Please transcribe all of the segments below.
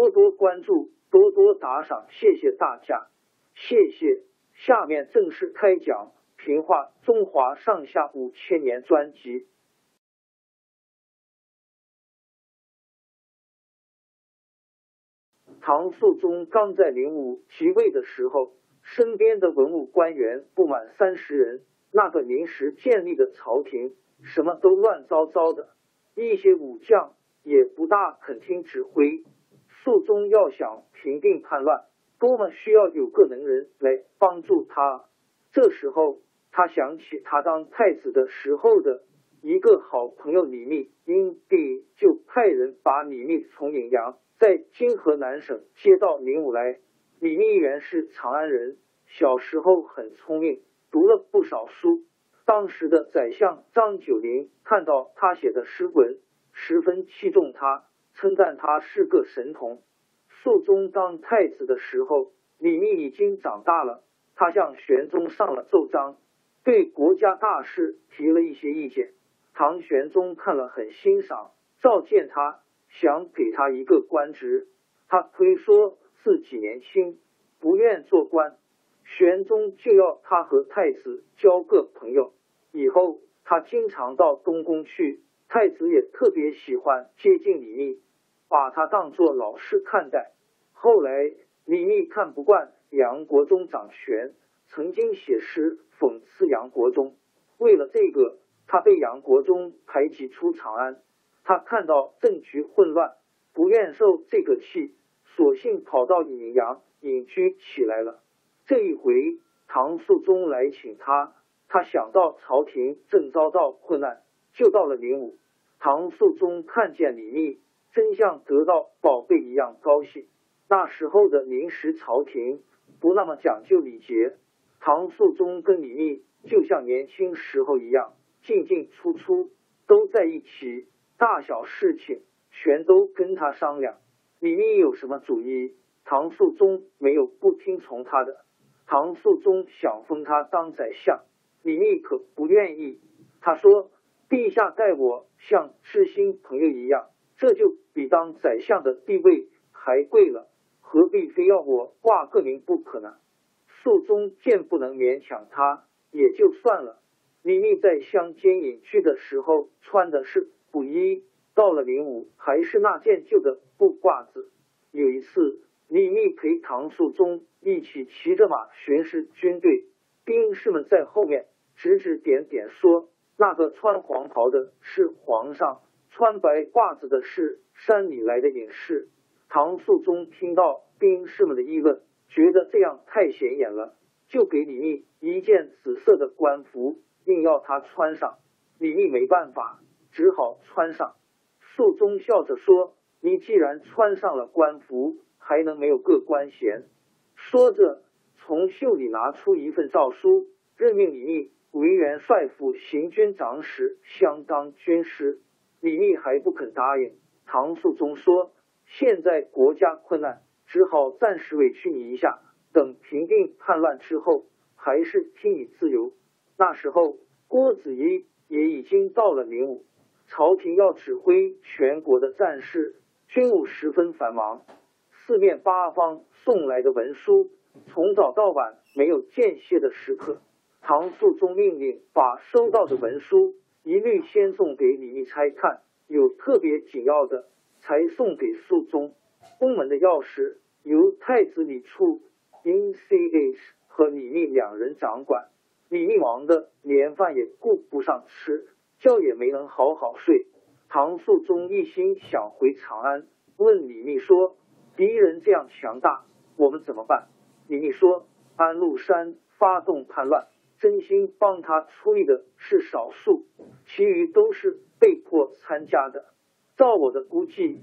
多多关注，多多打赏，谢谢大家，谢谢。下面正式开讲《评话中华上下五千年》专辑。唐肃宗刚在灵武即位的时候，身边的文武官员不满三十人，那个临时建立的朝廷什么都乱糟糟的，一些武将也不大肯听指挥。肃宗要想平定叛乱，多么需要有个能人来帮助他。这时候，他想起他当太子的时候的一个好朋友李密，因帝就派人把李密从颍阳在今河南省接到灵武来。李密原是长安人，小时候很聪明，读了不少书。当时的宰相张九龄看到他写的诗文，十分器重他。称赞他是个神童。肃宗当太子的时候，李密已经长大了。他向玄宗上了奏章，对国家大事提了一些意见。唐玄宗看了很欣赏，召见他，想给他一个官职。他推说自己年轻，不愿做官。玄宗就要他和太子交个朋友。以后他经常到东宫去，太子也特别喜欢接近李密。把他当作老师看待。后来李密看不惯杨国忠掌权，曾经写诗讽刺杨国忠。为了这个，他被杨国忠排挤出长安。他看到政局混乱，不愿受这个气，索性跑到颍阳隐居起来了。这一回唐肃宗来请他，他想到朝廷正遭到困难，就到了灵武。唐肃宗看见李密。真像得到宝贝一样高兴。那时候的临时朝廷不那么讲究礼节，唐肃宗跟李密就像年轻时候一样进进出出都在一起，大小事情全都跟他商量。李密有什么主意，唐肃宗没有不听从他的。唐肃宗想封他当宰相，李密可不愿意。他说：“陛下待我像知心朋友一样。”这就比当宰相的地位还贵了，何必非要我挂个名不可呢？肃宗见不能勉强他，也就算了。李密在乡间隐居的时候穿的是布衣，到了灵武还是那件旧的布褂子。有一次，李密陪唐肃宗一起骑着马巡视军队，兵士们在后面指指点点说：“那个穿黄袍的是皇上。”穿白褂子的是山里来的隐士。唐肃宗听到兵士们的议论，觉得这样太显眼了，就给李密一件紫色的官服，硬要他穿上。李密没办法，只好穿上。肃宗笑着说：“你既然穿上了官服，还能没有个官衔？”说着，从袖里拿出一份诏书，任命李密为元帅府行军长史，相当军师。李密还不肯答应。唐肃宗说：“现在国家困难，只好暂时委屈你一下，等平定叛乱之后，还是听你自由。那时候，郭子仪也已经到了灵武，朝廷要指挥全国的战事，军务十分繁忙，四面八方送来的文书，从早到晚没有间歇的时刻。唐肃宗命令把收到的文书一律先送给李密拆看，有特别紧要的才送给肃宗。宫门的钥匙由太子李处 in ch 和李密两人掌管。李密忙的连饭也顾不上吃，觉也没能好好睡。唐肃宗一心想回长安，问李密说：“敌人这样强大，我们怎么办？”李密说：“安禄山发动叛乱。”真心帮他出力的是少数，其余都是被迫参加的。照我的估计，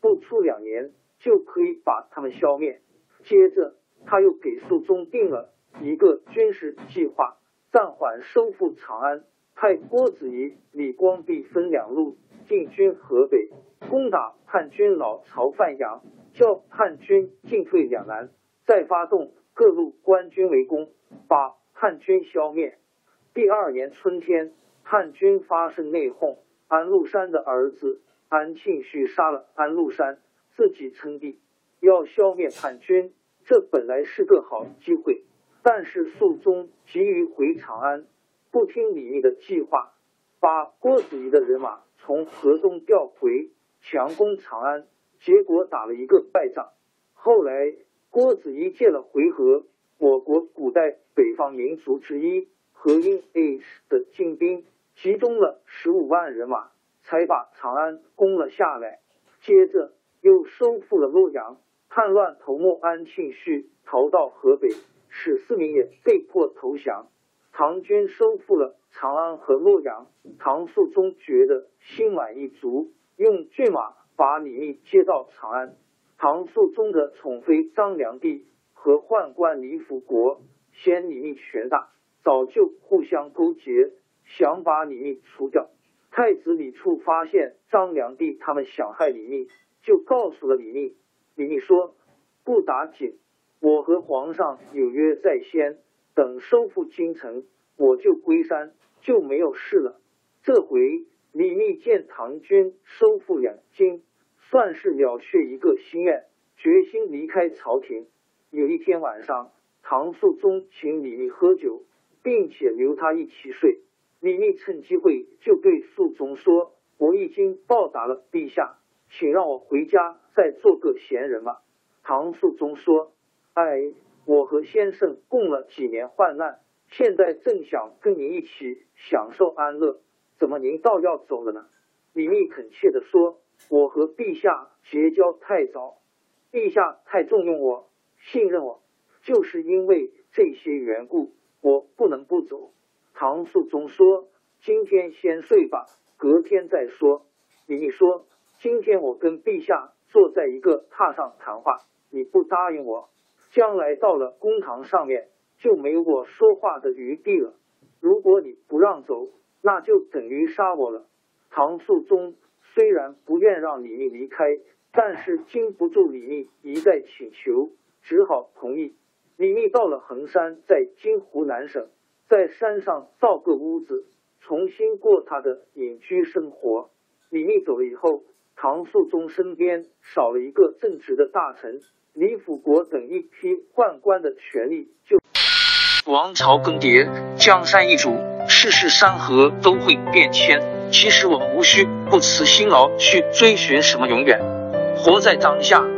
不出两年就可以把他们消灭。接着，他又给肃宗定了一个军事计划，暂缓收复长安，派郭子仪、李光弼分两路进军河北，攻打叛军老巢范阳，叫叛军进退两难，再发动各路官军围攻，把。叛军消灭。第二年春天，叛军发生内讧，安禄山的儿子安庆绪杀了安禄山，自己称帝，要消灭叛军。这本来是个好机会，但是肃宗急于回长安，不听李密的计划，把郭子仪的人马从河东调回，强攻长安，结果打了一个败仗。后来郭子仪借了回纥。我国古代北方民族之一河阴 H 的精兵，集中了十五万人马，才把长安攻了下来。接着又收复了洛阳，叛乱头目安庆绪逃到河北，史思明也被迫投降。唐军收复了长安和洛阳，唐肃宗觉得心满意足，用骏马把李密接到长安。唐肃宗的宠妃张良娣。和宦官李辅国嫌李密权大，早就互相勾结，想把李密除掉。太子李处发现张良娣他们想害李密，就告诉了李密。李密说：“不打紧，我和皇上有约在先，等收复京城，我就归山，就没有事了。”这回李密见唐军收复两京，算是了却一个心愿，决心离开朝廷。有一天晚上，唐肃宗请李密喝酒，并且留他一起睡。李密趁机会就对肃宗说：“我已经报答了陛下，请让我回家再做个闲人吧。”唐肃宗说：“哎，我和先生共了几年患难，现在正想跟您一起享受安乐，怎么您倒要走了呢？”李密恳切的说：“我和陛下结交太早，陛下太重用我。”信任我，就是因为这些缘故，我不能不走。唐肃宗说：“今天先睡吧，隔天再说。”李密说：“今天我跟陛下坐在一个榻上谈话，你不答应我，将来到了公堂上面就没有我说话的余地了。如果你不让走，那就等于杀我了。”唐肃宗虽然不愿让李密离开，但是经不住李密一再请求。只好同意。李密到了衡山，在今湖南省，在山上造个屋子，重新过他的隐居生活。李密走了以后，唐肃宗身边少了一个正直的大臣，李辅国等一批宦官的权力就王朝更迭，江山易主，世事山河都会变迁。其实我们无需不辞辛劳去追寻什么永远，活在当下。